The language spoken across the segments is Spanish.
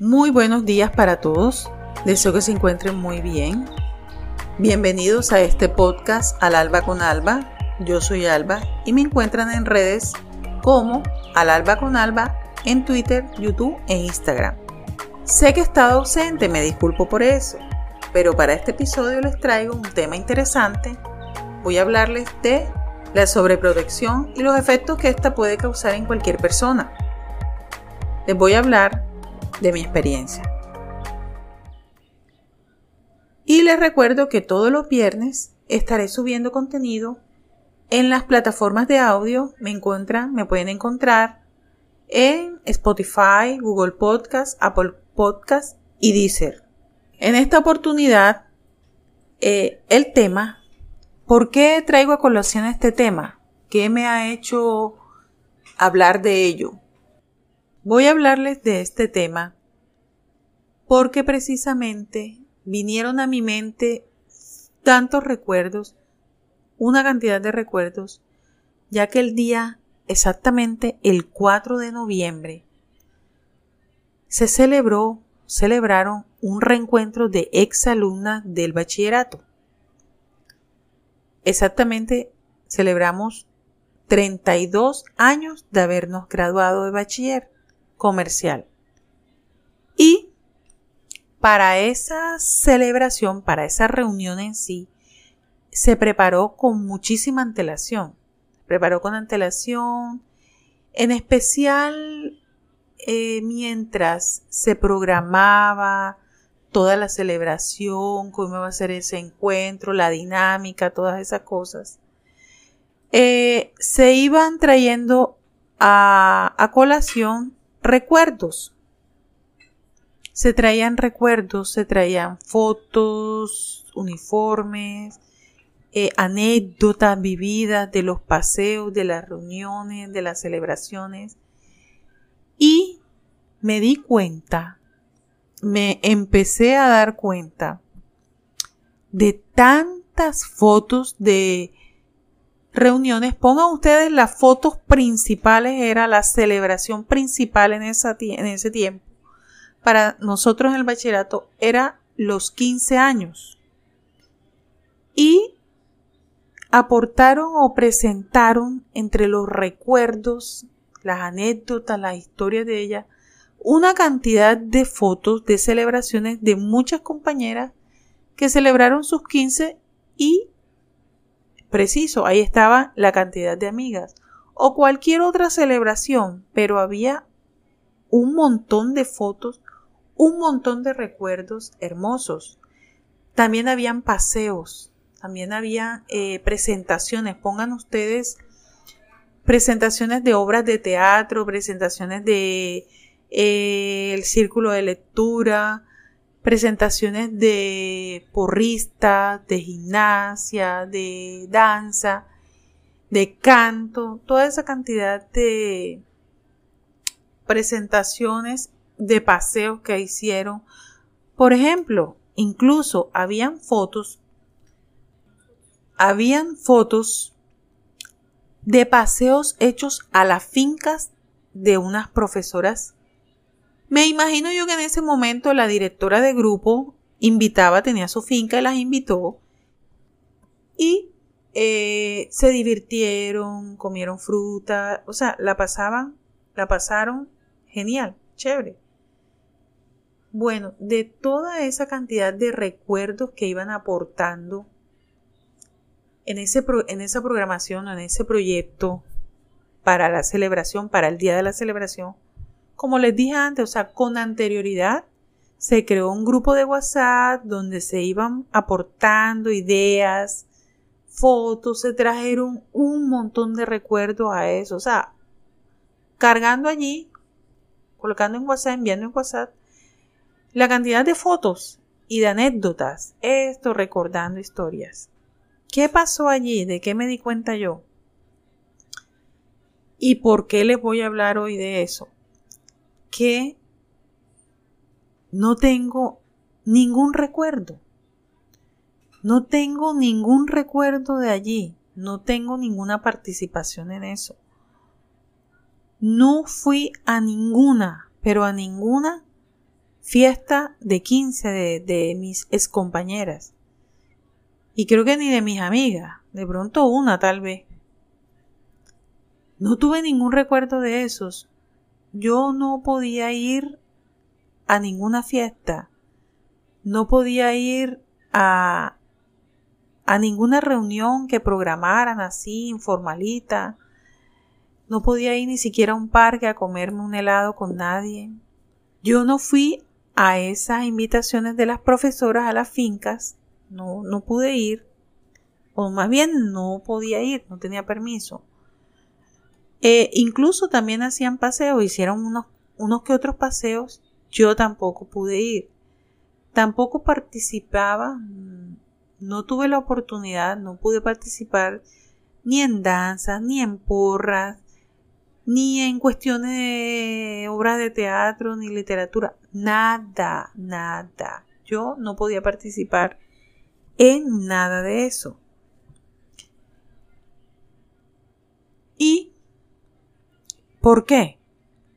Muy buenos días para todos. Deseo que se encuentren muy bien. Bienvenidos a este podcast Al Alba con Alba. Yo soy Alba y me encuentran en redes como Al Alba con Alba en Twitter, YouTube e Instagram. Sé que he estado ausente, me disculpo por eso, pero para este episodio les traigo un tema interesante. Voy a hablarles de la sobreprotección y los efectos que esta puede causar en cualquier persona. Les voy a hablar de mi experiencia. Y les recuerdo que todos los viernes estaré subiendo contenido en las plataformas de audio. Me encuentran, me pueden encontrar en Spotify, Google Podcast, Apple Podcast y Deezer. En esta oportunidad, eh, el tema, ¿por qué traigo a colación este tema? ¿Qué me ha hecho hablar de ello? Voy a hablarles de este tema porque precisamente vinieron a mi mente tantos recuerdos, una cantidad de recuerdos, ya que el día exactamente el 4 de noviembre se celebró, celebraron un reencuentro de exalumnas del bachillerato. Exactamente celebramos 32 años de habernos graduado de bachiller comercial. Y para esa celebración, para esa reunión en sí, se preparó con muchísima antelación. Preparó con antelación, en especial eh, mientras se programaba toda la celebración, cómo iba a ser ese encuentro, la dinámica, todas esas cosas. Eh, se iban trayendo a, a colación recuerdos, se traían recuerdos, se traían fotos, uniformes, eh, anécdotas vividas de los paseos, de las reuniones, de las celebraciones. Y me di cuenta, me empecé a dar cuenta de tantas fotos de reuniones. Pongan ustedes las fotos principales, era la celebración principal en, en ese tiempo para nosotros en el bachillerato era los 15 años. Y aportaron o presentaron entre los recuerdos, las anécdotas, las historias de ella, una cantidad de fotos de celebraciones de muchas compañeras que celebraron sus 15 y preciso, ahí estaba la cantidad de amigas o cualquier otra celebración, pero había un montón de fotos un montón de recuerdos hermosos. También habían paseos, también había eh, presentaciones. Pongan ustedes presentaciones de obras de teatro, presentaciones de eh, el círculo de lectura, presentaciones de porrista, de gimnasia, de danza, de canto, toda esa cantidad de presentaciones de paseos que hicieron. Por ejemplo, incluso habían fotos, habían fotos de paseos hechos a las fincas de unas profesoras. Me imagino yo que en ese momento la directora de grupo invitaba, tenía su finca y las invitó y eh, se divirtieron, comieron fruta, o sea, la pasaban, la pasaron genial, chévere. Bueno, de toda esa cantidad de recuerdos que iban aportando en, ese en esa programación o en ese proyecto para la celebración, para el día de la celebración, como les dije antes, o sea, con anterioridad se creó un grupo de WhatsApp donde se iban aportando ideas, fotos, se trajeron un montón de recuerdos a eso, o sea, cargando allí, colocando en WhatsApp, enviando en WhatsApp la cantidad de fotos y de anécdotas, esto recordando historias. ¿Qué pasó allí? ¿De qué me di cuenta yo? ¿Y por qué les voy a hablar hoy de eso? Que no tengo ningún recuerdo. No tengo ningún recuerdo de allí. No tengo ninguna participación en eso. No fui a ninguna, pero a ninguna fiesta de 15 de, de mis excompañeras. Y creo que ni de mis amigas, de pronto una tal vez. No tuve ningún recuerdo de esos. Yo no podía ir a ninguna fiesta. No podía ir a, a ninguna reunión que programaran así, informalita. No podía ir ni siquiera a un parque a comerme un helado con nadie. Yo no fui a esas invitaciones de las profesoras a las fincas. No, no pude ir. O más bien no podía ir, no tenía permiso. Eh, incluso también hacían paseos, hicieron unos, unos que otros paseos. Yo tampoco pude ir. Tampoco participaba, no tuve la oportunidad, no pude participar ni en danzas, ni en porras, ni en cuestiones de obras de teatro, ni literatura. Nada, nada. Yo no podía participar en nada de eso. ¿Y por qué?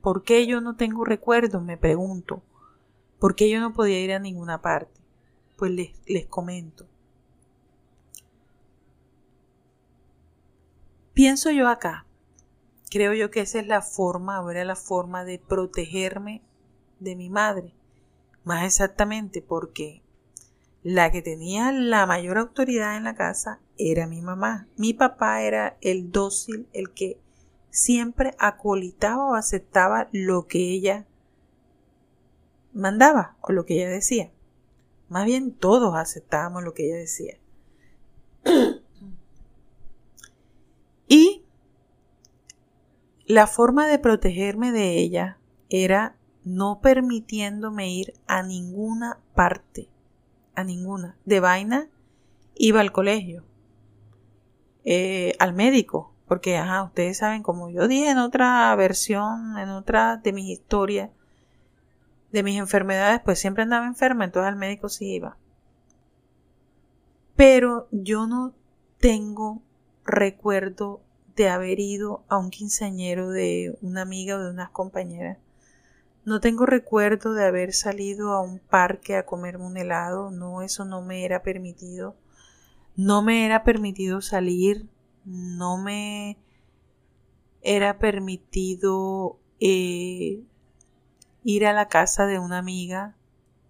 ¿Por qué yo no tengo recuerdos? Me pregunto. ¿Por qué yo no podía ir a ninguna parte? Pues les, les comento. Pienso yo acá, creo yo que esa es la forma, ahora la forma de protegerme de mi madre. Más exactamente porque la que tenía la mayor autoridad en la casa era mi mamá. Mi papá era el dócil, el que siempre acolitaba o aceptaba lo que ella mandaba o lo que ella decía. Más bien todos aceptábamos lo que ella decía. y la forma de protegerme de ella era no permitiéndome ir a ninguna parte, a ninguna. De vaina iba al colegio, eh, al médico, porque ajá, ustedes saben, como yo dije en otra versión, en otra de mis historias, de mis enfermedades, pues siempre andaba enferma, entonces al médico sí iba. Pero yo no tengo recuerdo de haber ido a un quinceañero de una amiga o de unas compañeras. No tengo recuerdo de haber salido a un parque a comerme un helado, no, eso no me era permitido. No me era permitido salir, no me era permitido eh, ir a la casa de una amiga.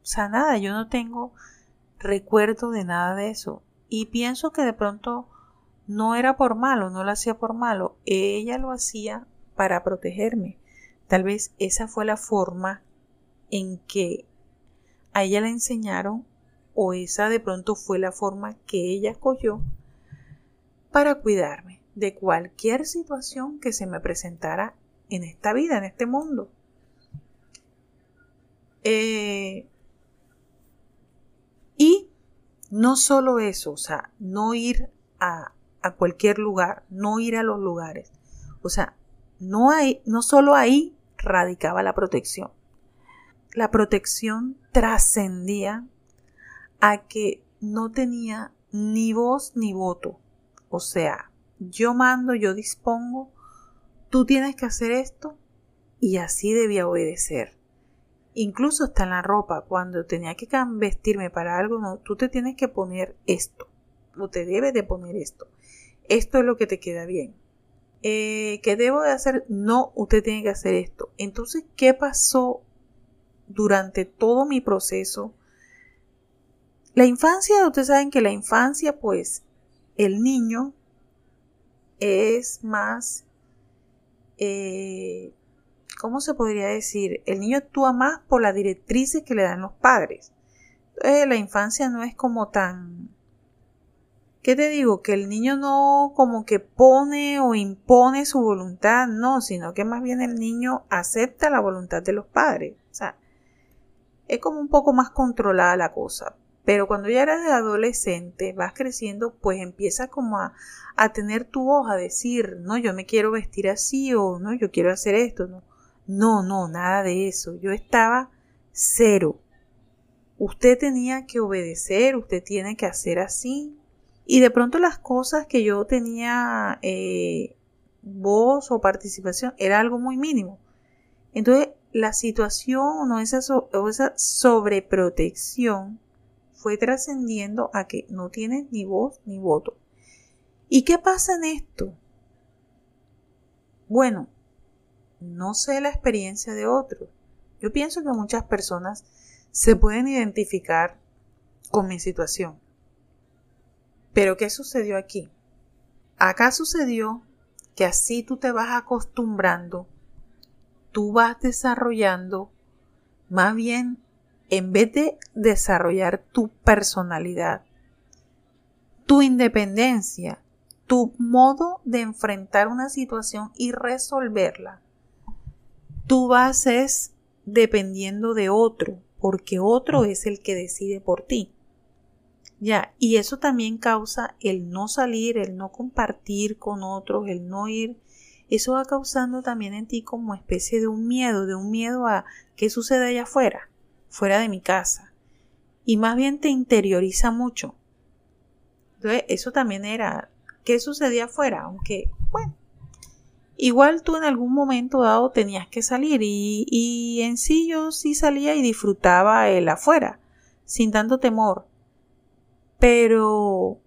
O sea, nada, yo no tengo recuerdo de nada de eso. Y pienso que de pronto no era por malo, no lo hacía por malo, ella lo hacía para protegerme. Tal vez esa fue la forma en que a ella le enseñaron o esa de pronto fue la forma que ella escogió para cuidarme de cualquier situación que se me presentara en esta vida, en este mundo. Eh, y no solo eso, o sea, no ir a, a, cualquier lugar, no ir a los lugares. O sea, no, hay, no solo ahí radicaba la protección. La protección trascendía a que no tenía ni voz ni voto. O sea, yo mando, yo dispongo, tú tienes que hacer esto y así debía obedecer. Incluso hasta en la ropa, cuando tenía que vestirme para algo, no, tú te tienes que poner esto, o te debes de poner esto. Esto es lo que te queda bien. Eh, ¿Qué debo de hacer? No, usted tiene que hacer esto. Entonces, ¿qué pasó durante todo mi proceso? La infancia, ustedes saben que la infancia, pues, el niño es más eh, ¿cómo se podría decir? El niño actúa más por las directrices que le dan los padres. Entonces la infancia no es como tan... ¿Qué te digo? Que el niño no como que pone o impone su voluntad, no, sino que más bien el niño acepta la voluntad de los padres. O sea, es como un poco más controlada la cosa. Pero cuando ya eres adolescente, vas creciendo, pues empiezas como a, a tener tu voz, a decir, no, yo me quiero vestir así o no, yo quiero hacer esto, no. No, no, nada de eso. Yo estaba cero. Usted tenía que obedecer, usted tiene que hacer así. Y de pronto las cosas que yo tenía eh, voz o participación era algo muy mínimo. Entonces la situación o esa, o esa sobreprotección fue trascendiendo a que no tienes ni voz ni voto. ¿Y qué pasa en esto? Bueno, no sé la experiencia de otros. Yo pienso que muchas personas se pueden identificar con mi situación. Pero ¿qué sucedió aquí? Acá sucedió que así tú te vas acostumbrando, tú vas desarrollando, más bien, en vez de desarrollar tu personalidad, tu independencia, tu modo de enfrentar una situación y resolverla, tú vas es dependiendo de otro, porque otro es el que decide por ti. Ya, y eso también causa el no salir, el no compartir con otros, el no ir. Eso va causando también en ti como especie de un miedo, de un miedo a qué sucede allá afuera, fuera de mi casa. Y más bien te interioriza mucho. Entonces, eso también era qué sucedía afuera, aunque, bueno, igual tú en algún momento dado tenías que salir y, y en sí yo sí salía y disfrutaba el afuera, sin tanto temor pero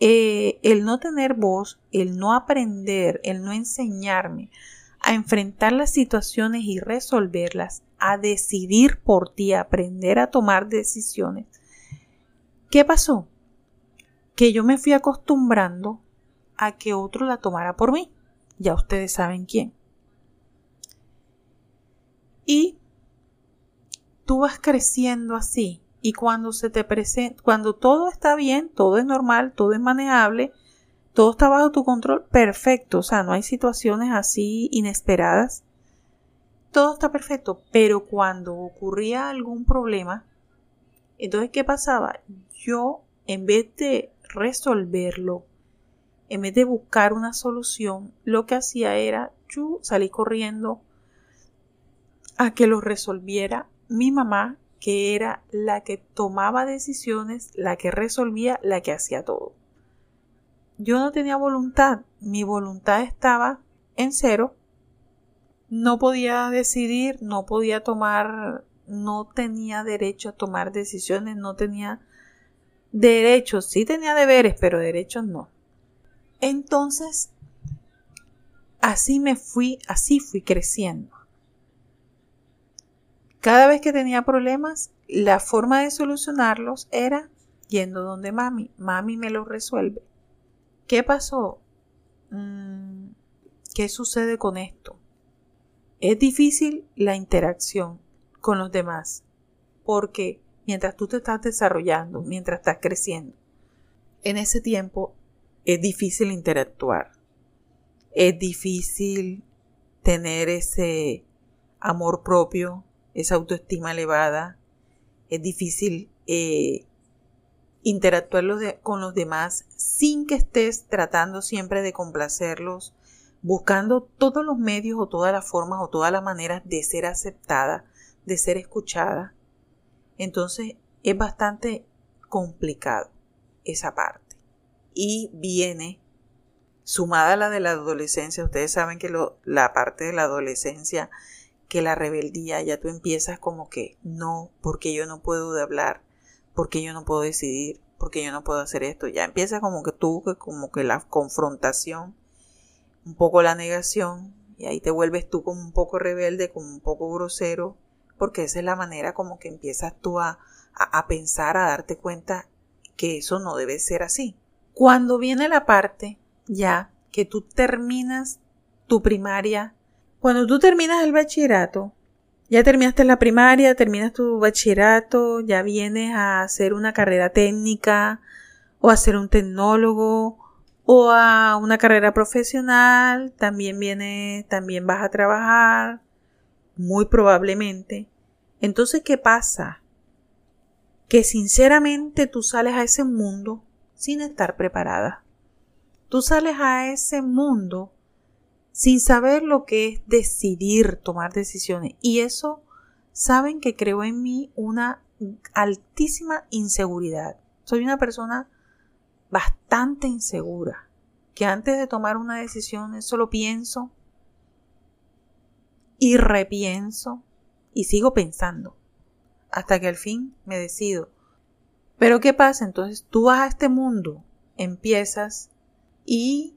eh, el no tener voz, el no aprender, el no enseñarme a enfrentar las situaciones y resolverlas, a decidir por ti, a aprender a tomar decisiones. ¿Qué pasó? Que yo me fui acostumbrando a que otro la tomara por mí. Ya ustedes saben quién. Y tú vas creciendo así, y cuando se te presenta, cuando todo está bien, todo es normal, todo es manejable, todo está bajo tu control, perfecto, o sea, no hay situaciones así inesperadas, todo está perfecto, pero cuando ocurría algún problema, entonces, ¿qué pasaba? Yo, en vez de resolverlo, en vez de buscar una solución, lo que hacía era, yo salí corriendo a que lo resolviera mi mamá que era la que tomaba decisiones, la que resolvía, la que hacía todo. Yo no tenía voluntad, mi voluntad estaba en cero, no podía decidir, no podía tomar, no tenía derecho a tomar decisiones, no tenía derechos, sí tenía deberes, pero derechos no. Entonces, así me fui, así fui creciendo. Cada vez que tenía problemas, la forma de solucionarlos era yendo donde mami. Mami me lo resuelve. ¿Qué pasó? Mm, ¿Qué sucede con esto? Es difícil la interacción con los demás porque mientras tú te estás desarrollando, mientras estás creciendo, en ese tiempo es difícil interactuar. Es difícil tener ese amor propio, esa autoestima elevada, es difícil eh, interactuar con los demás sin que estés tratando siempre de complacerlos, buscando todos los medios o todas las formas o todas las maneras de ser aceptada, de ser escuchada. Entonces es bastante complicado esa parte. Y viene sumada a la de la adolescencia, ustedes saben que la parte de la adolescencia que la rebeldía, ya tú empiezas como que no, porque yo no puedo hablar, porque yo no puedo decidir, porque yo no puedo hacer esto, ya empieza como que tú, como que la confrontación, un poco la negación, y ahí te vuelves tú como un poco rebelde, como un poco grosero, porque esa es la manera como que empiezas tú a, a, pensar, a darte cuenta que eso no debe ser así. Cuando viene la parte ya que tú terminas tu primaria cuando tú terminas el bachillerato, ya terminaste la primaria, terminas tu bachillerato, ya vienes a hacer una carrera técnica o a ser un tecnólogo o a una carrera profesional, también viene, también vas a trabajar, muy probablemente. Entonces, ¿qué pasa? Que sinceramente tú sales a ese mundo sin estar preparada. Tú sales a ese mundo sin saber lo que es decidir tomar decisiones. Y eso, saben que creo en mí una altísima inseguridad. Soy una persona bastante insegura, que antes de tomar una decisión solo pienso y repienso y sigo pensando hasta que al fin me decido. Pero ¿qué pasa? Entonces tú vas a este mundo, empiezas y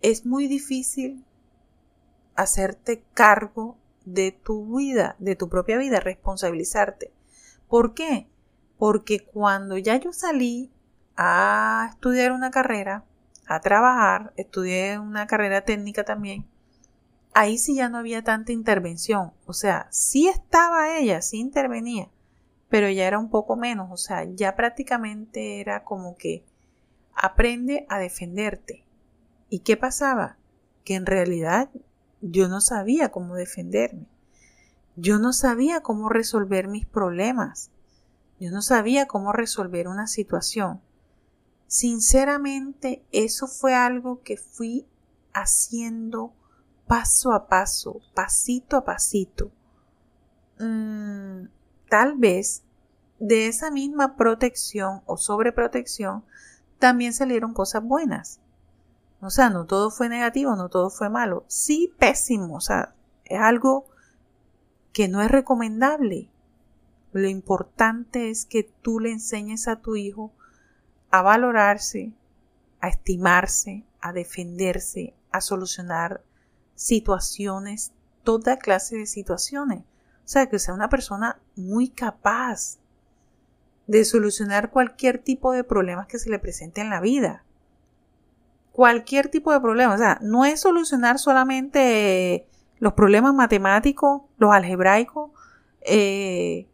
es muy difícil hacerte cargo de tu vida, de tu propia vida, responsabilizarte. ¿Por qué? Porque cuando ya yo salí a estudiar una carrera, a trabajar, estudié una carrera técnica también, ahí sí ya no había tanta intervención. O sea, sí estaba ella, sí intervenía, pero ya era un poco menos. O sea, ya prácticamente era como que aprende a defenderte. ¿Y qué pasaba? Que en realidad yo no sabía cómo defenderme. Yo no sabía cómo resolver mis problemas. Yo no sabía cómo resolver una situación. Sinceramente, eso fue algo que fui haciendo paso a paso, pasito a pasito. Mm, tal vez de esa misma protección o sobreprotección también salieron cosas buenas. O sea, no todo fue negativo, no todo fue malo. Sí, pésimo. O sea, es algo que no es recomendable. Lo importante es que tú le enseñes a tu hijo a valorarse, a estimarse, a defenderse, a solucionar situaciones, toda clase de situaciones. O sea, que sea una persona muy capaz de solucionar cualquier tipo de problemas que se le presente en la vida. Cualquier tipo de problema. O sea, no es solucionar solamente los problemas matemáticos, los algebraicos. Eh,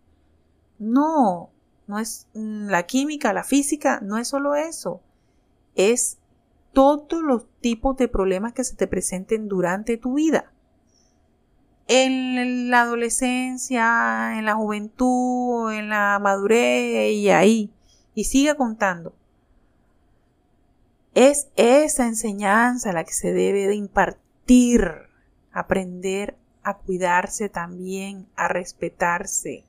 no, no es mm, la química, la física, no es solo eso. Es todos los tipos de problemas que se te presenten durante tu vida. En la adolescencia, en la juventud, en la madurez y ahí. Y sigue contando. Es esa enseñanza la que se debe de impartir. Aprender a cuidarse también, a respetarse,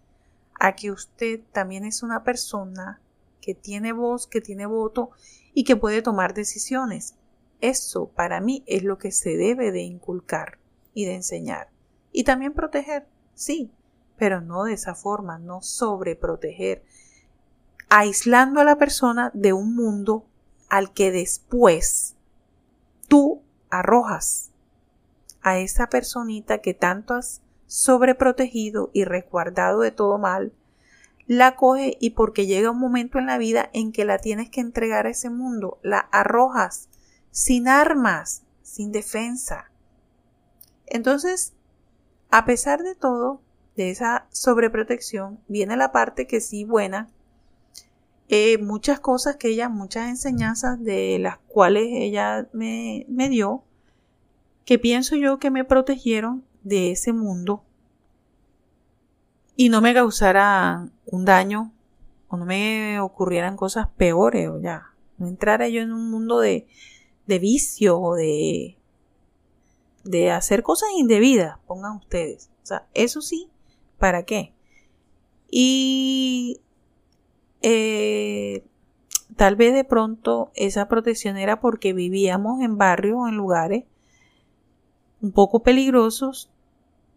a que usted también es una persona que tiene voz, que tiene voto y que puede tomar decisiones. Eso para mí es lo que se debe de inculcar y de enseñar. Y también proteger, sí, pero no de esa forma, no sobreproteger, aislando a la persona de un mundo al que después tú arrojas a esa personita que tanto has sobreprotegido y resguardado de todo mal, la coge y porque llega un momento en la vida en que la tienes que entregar a ese mundo, la arrojas sin armas, sin defensa. Entonces, a pesar de todo, de esa sobreprotección, viene la parte que sí buena, eh, muchas cosas que ella, muchas enseñanzas de las cuales ella me, me dio, que pienso yo que me protegieron de ese mundo y no me causara un daño o no me ocurrieran cosas peores o ya, no entrara yo en un mundo de, de vicio o de, de hacer cosas indebidas, pongan ustedes. O sea, eso sí, ¿para qué? Y eh, tal vez de pronto esa protección era porque vivíamos en barrios o en lugares un poco peligrosos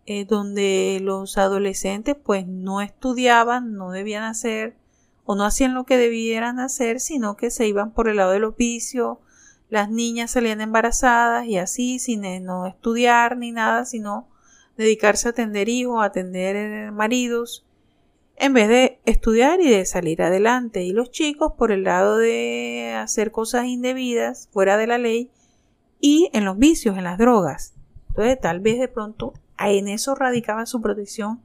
eh, donde los adolescentes pues no estudiaban, no debían hacer o no hacían lo que debieran hacer, sino que se iban por el lado del oficio, las niñas salían embarazadas y así, sin eh, no estudiar ni nada, sino dedicarse a atender hijos, a atender eh, maridos, en vez de estudiar y de salir adelante. Y los chicos por el lado de hacer cosas indebidas, fuera de la ley, y en los vicios, en las drogas. Entonces, tal vez de pronto en eso radicaba su protección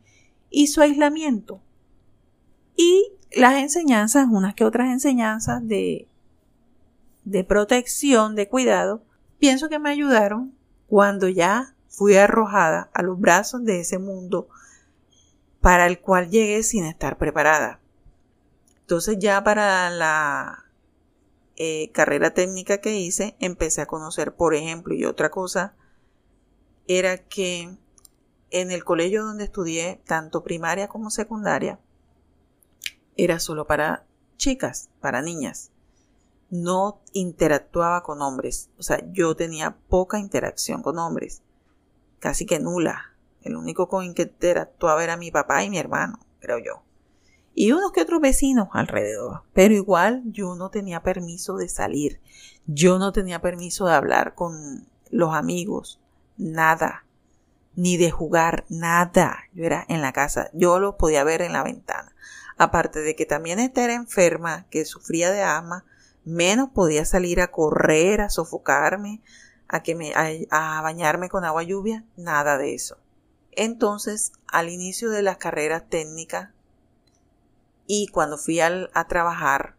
y su aislamiento. Y las enseñanzas, unas que otras enseñanzas de, de protección, de cuidado, pienso que me ayudaron cuando ya fui arrojada a los brazos de ese mundo para el cual llegué sin estar preparada. Entonces ya para la eh, carrera técnica que hice empecé a conocer, por ejemplo, y otra cosa era que en el colegio donde estudié, tanto primaria como secundaria, era solo para chicas, para niñas. No interactuaba con hombres. O sea, yo tenía poca interacción con hombres. Casi que nula. El único con que interactuaba era mi papá y mi hermano, creo yo. Y unos que otros vecinos alrededor. Pero igual yo no tenía permiso de salir. Yo no tenía permiso de hablar con los amigos. Nada. Ni de jugar. Nada. Yo era en la casa. Yo lo podía ver en la ventana. Aparte de que también era enferma, que sufría de asma, menos podía salir a correr, a sofocarme, a, que me, a, bañarme con agua lluvia, nada de eso. Entonces, al inicio de las carreras técnicas y cuando fui a trabajar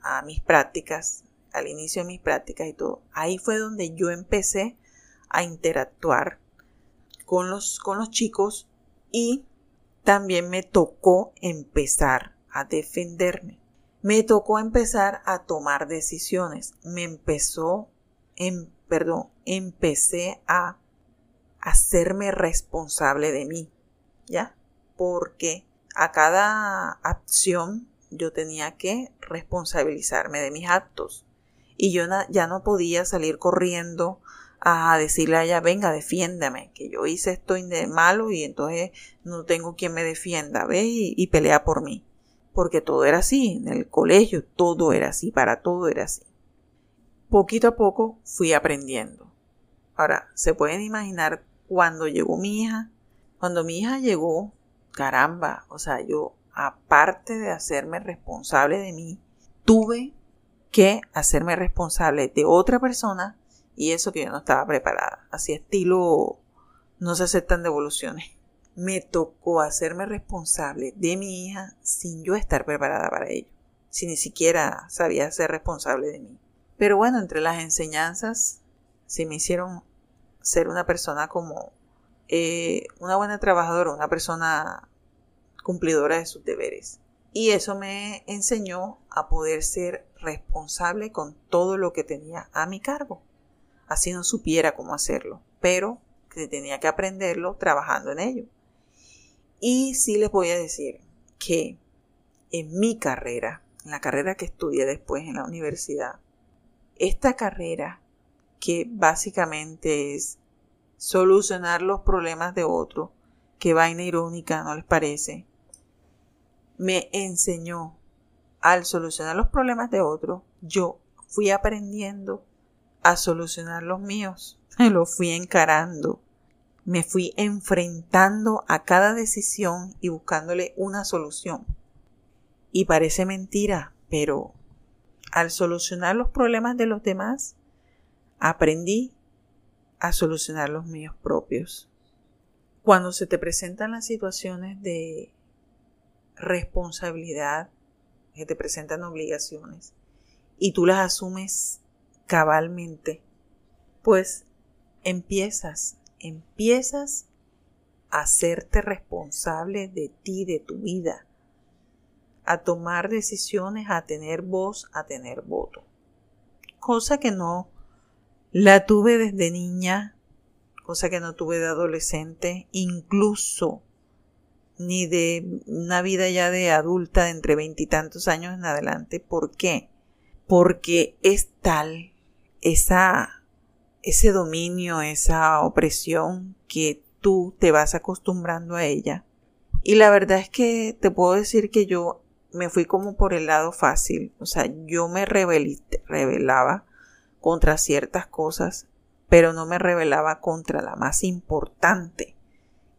a mis prácticas, al inicio de mis prácticas y todo, ahí fue donde yo empecé a interactuar con los, con los chicos y también me tocó empezar a defenderme. Me tocó empezar a tomar decisiones. Me empezó, en, perdón, empecé a hacerme responsable de mí, ¿ya? Porque a cada acción yo tenía que responsabilizarme de mis actos. Y yo ya no podía salir corriendo a decirle a ella, venga, defiéndame, que yo hice esto malo y entonces no tengo quien me defienda, ve y, y pelea por mí porque todo era así, en el colegio todo era así, para todo era así. Poquito a poco fui aprendiendo. Ahora, se pueden imaginar cuando llegó mi hija, cuando mi hija llegó, caramba, o sea, yo aparte de hacerme responsable de mí, tuve que hacerme responsable de otra persona y eso que yo no estaba preparada. Así estilo, no se aceptan devoluciones me tocó hacerme responsable de mi hija sin yo estar preparada para ello, si ni siquiera sabía ser responsable de mí. Pero bueno, entre las enseñanzas se me hicieron ser una persona como eh, una buena trabajadora, una persona cumplidora de sus deberes. Y eso me enseñó a poder ser responsable con todo lo que tenía a mi cargo. Así no supiera cómo hacerlo, pero que tenía que aprenderlo trabajando en ello. Y sí les voy a decir que en mi carrera, en la carrera que estudié después en la universidad, esta carrera que básicamente es solucionar los problemas de otro, que vaina irónica, ¿no les parece? Me enseñó al solucionar los problemas de otro, yo fui aprendiendo a solucionar los míos, los fui encarando me fui enfrentando a cada decisión y buscándole una solución. Y parece mentira, pero al solucionar los problemas de los demás, aprendí a solucionar los míos propios. Cuando se te presentan las situaciones de responsabilidad, que te presentan obligaciones, y tú las asumes cabalmente, pues empiezas empiezas a hacerte responsable de ti, de tu vida, a tomar decisiones, a tener voz, a tener voto. Cosa que no la tuve desde niña, cosa que no tuve de adolescente, incluso ni de una vida ya de adulta de entre veintitantos años en adelante. ¿Por qué? Porque es tal esa ese dominio, esa opresión que tú te vas acostumbrando a ella. Y la verdad es que te puedo decir que yo me fui como por el lado fácil, o sea, yo me rebelaba contra ciertas cosas, pero no me rebelaba contra la más importante,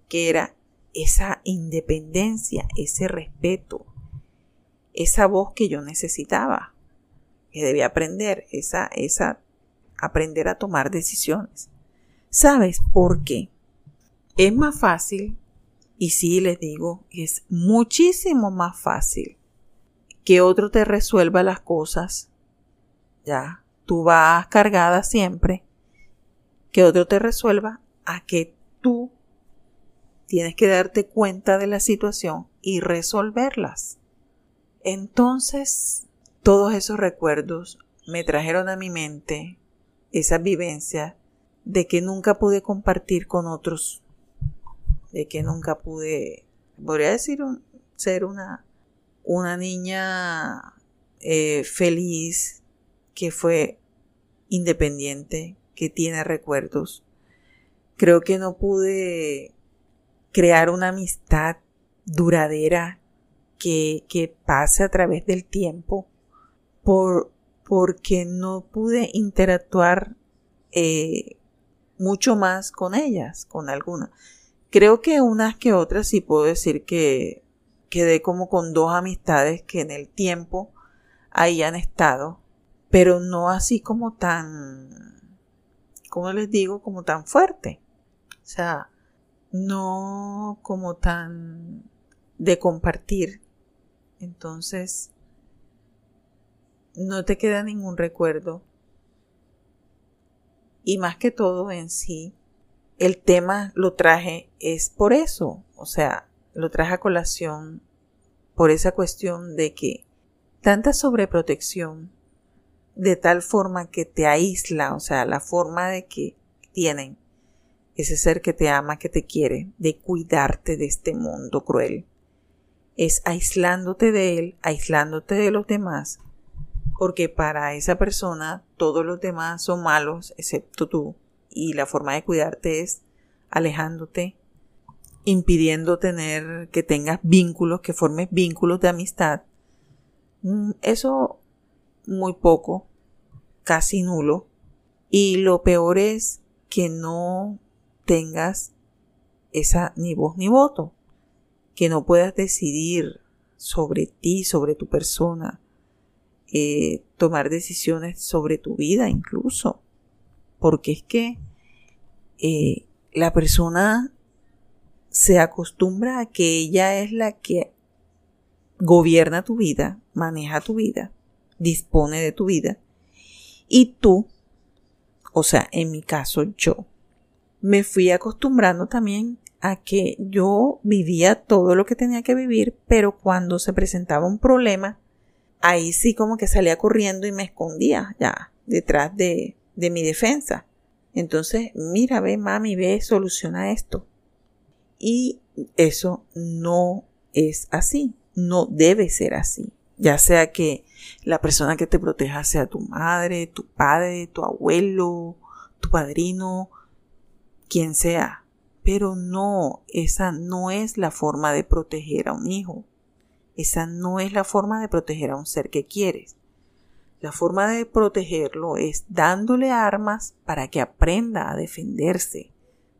que era esa independencia, ese respeto, esa voz que yo necesitaba, que debía aprender, esa, esa aprender a tomar decisiones. ¿Sabes por qué? Es más fácil, y sí les digo, es muchísimo más fácil que otro te resuelva las cosas. Ya, tú vas cargada siempre. Que otro te resuelva a que tú tienes que darte cuenta de la situación y resolverlas. Entonces, todos esos recuerdos me trajeron a mi mente esa vivencia de que nunca pude compartir con otros, de que nunca pude, podría decir, ser una, una niña eh, feliz, que fue independiente, que tiene recuerdos. Creo que no pude crear una amistad duradera que, que pase a través del tiempo por, porque no pude interactuar eh, mucho más con ellas, con algunas. Creo que unas que otras sí puedo decir que quedé como con dos amistades que en el tiempo ahí han estado, pero no así como tan, como les digo, como tan fuerte. O sea, no como tan de compartir. Entonces, no te queda ningún recuerdo. Y más que todo en sí, el tema lo traje es por eso, o sea, lo traje a colación por esa cuestión de que tanta sobreprotección de tal forma que te aísla, o sea, la forma de que tienen ese ser que te ama, que te quiere, de cuidarte de este mundo cruel. Es aislándote de él, aislándote de los demás, porque para esa persona todos los demás son malos excepto tú, y la forma de cuidarte es alejándote, impidiendo tener que tengas vínculos, que formes vínculos de amistad. Mm, eso muy poco, casi nulo. Y lo peor es que no tengas esa ni voz ni voto, que no puedas decidir sobre ti, sobre tu persona, eh, tomar decisiones sobre tu vida incluso, porque es que eh, la persona se acostumbra a que ella es la que gobierna tu vida, maneja tu vida, dispone de tu vida, y tú, o sea, en mi caso yo, me fui acostumbrando también a que yo vivía todo lo que tenía que vivir, pero cuando se presentaba un problema, ahí sí como que salía corriendo y me escondía ya detrás de, de mi defensa. Entonces, mira, ve, mami, ve, soluciona esto. Y eso no es así, no debe ser así. Ya sea que la persona que te proteja sea tu madre, tu padre, tu abuelo, tu padrino, quien sea. Pero no, esa no es la forma de proteger a un hijo. Esa no es la forma de proteger a un ser que quieres. La forma de protegerlo es dándole armas para que aprenda a defenderse,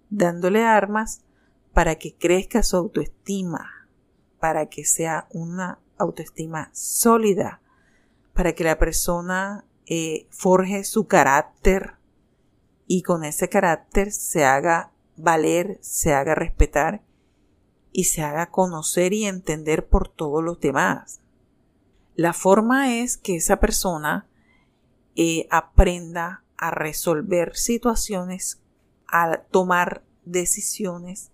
dándole armas para que crezca su autoestima, para que sea una autoestima sólida, para que la persona eh, forje su carácter y con ese carácter se haga valer, se haga respetar y se haga conocer y entender por todos los demás. La forma es que esa persona eh, aprenda a resolver situaciones, a tomar decisiones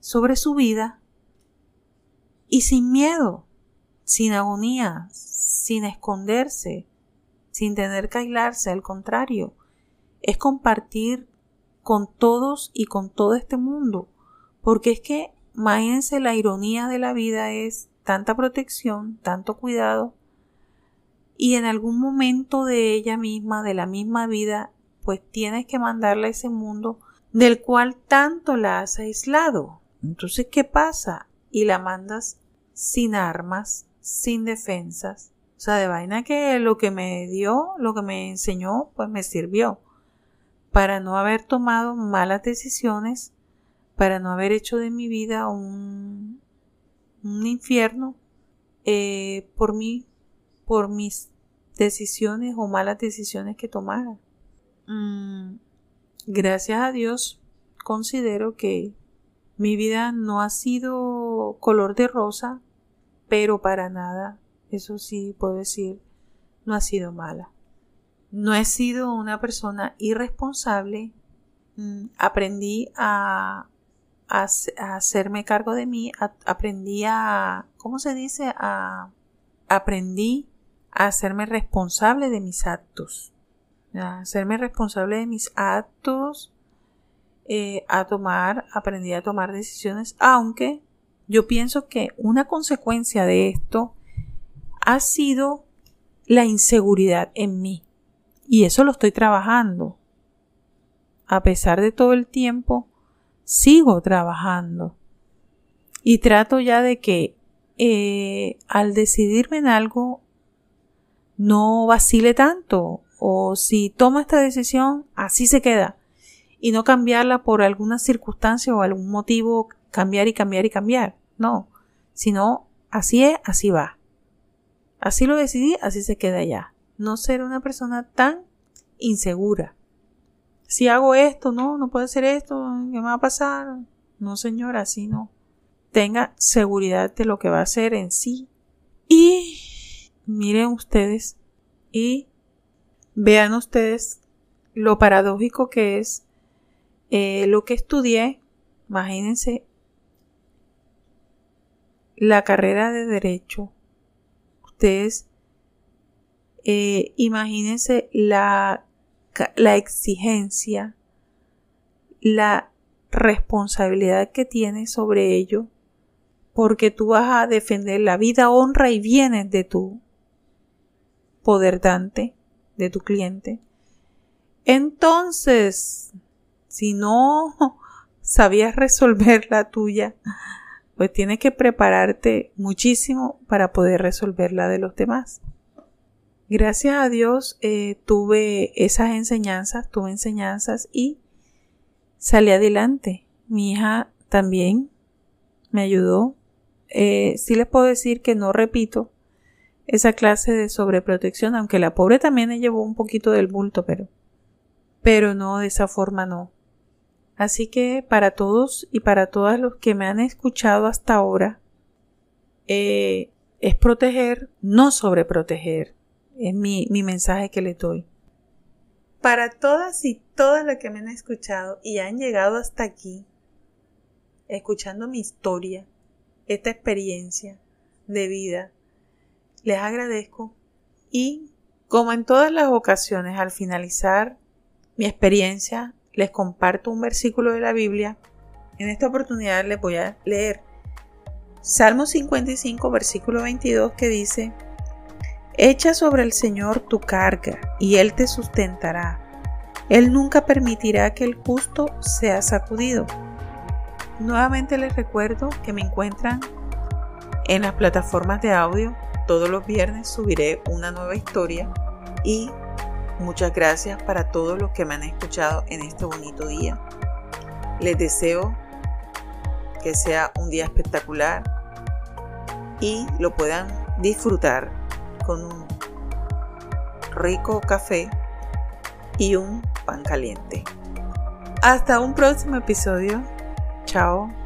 sobre su vida y sin miedo, sin agonía, sin esconderse, sin tener que aislarse, al contrario, es compartir con todos y con todo este mundo, porque es que, imagínense, la ironía de la vida es tanta protección, tanto cuidado, y en algún momento de ella misma, de la misma vida, pues tienes que mandarle a ese mundo del cual tanto la has aislado. Entonces, ¿qué pasa? Y la mandas sin armas, sin defensas. O sea, de vaina que lo que me dio, lo que me enseñó, pues me sirvió para no haber tomado malas decisiones, para no haber hecho de mi vida un, un infierno eh, por mí, por mis decisiones o malas decisiones que tomara. Mm, gracias a Dios considero que mi vida no ha sido color de rosa, pero para nada, eso sí puedo decir, no ha sido mala. No he sido una persona irresponsable. Mm, aprendí a, a, hacerme cargo de mí. aprendí a, ¿cómo se dice? A, aprendí a hacerme responsable de mis actos. A hacerme responsable de mis actos. Eh, a tomar, aprendí a tomar decisiones, aunque yo pienso que una consecuencia de esto ha sido la inseguridad en mí. Y eso lo estoy trabajando. A pesar de todo el tiempo, sigo trabajando. Y trato ya de que eh, al decidirme en algo no vacile tanto o si tomo esta decisión así se queda. Y no cambiarla por alguna circunstancia o algún motivo cambiar y cambiar y cambiar. No sino así es así va. Así lo decidí así se queda ya. No ser una persona tan insegura si hago esto no no puede ser esto qué me va a pasar no señora así no tenga seguridad de lo que va a hacer en sí y miren ustedes y vean ustedes lo paradójico que es eh, lo que estudié. Imagínense la carrera de derecho. Ustedes eh, imagínense la, la exigencia, la responsabilidad que tiene sobre ello, porque tú vas a defender la vida, honra y bienes de tu poder dante, de tu cliente. Entonces, si no sabías resolver la tuya, pues tienes que prepararte muchísimo para poder resolver la de los demás. Gracias a Dios eh, tuve esas enseñanzas, tuve enseñanzas y salí adelante. Mi hija también me ayudó. Eh, sí les puedo decir que no repito esa clase de sobreprotección, aunque la pobre también le llevó un poquito del bulto, pero, pero no, de esa forma no. Así que para todos y para todas los que me han escuchado hasta ahora, eh, es proteger, no sobreproteger. Es mi, mi mensaje que les doy. Para todas y todas las que me han escuchado y han llegado hasta aquí, escuchando mi historia, esta experiencia de vida, les agradezco y como en todas las ocasiones al finalizar mi experiencia les comparto un versículo de la Biblia. En esta oportunidad les voy a leer Salmo 55 versículo 22 que dice Echa sobre el Señor tu carga y Él te sustentará. Él nunca permitirá que el justo sea sacudido. Nuevamente les recuerdo que me encuentran en las plataformas de audio todos los viernes subiré una nueva historia y muchas gracias para todos los que me han escuchado en este bonito día. Les deseo que sea un día espectacular y lo puedan disfrutar con un rico café y un pan caliente. Hasta un próximo episodio. Chao.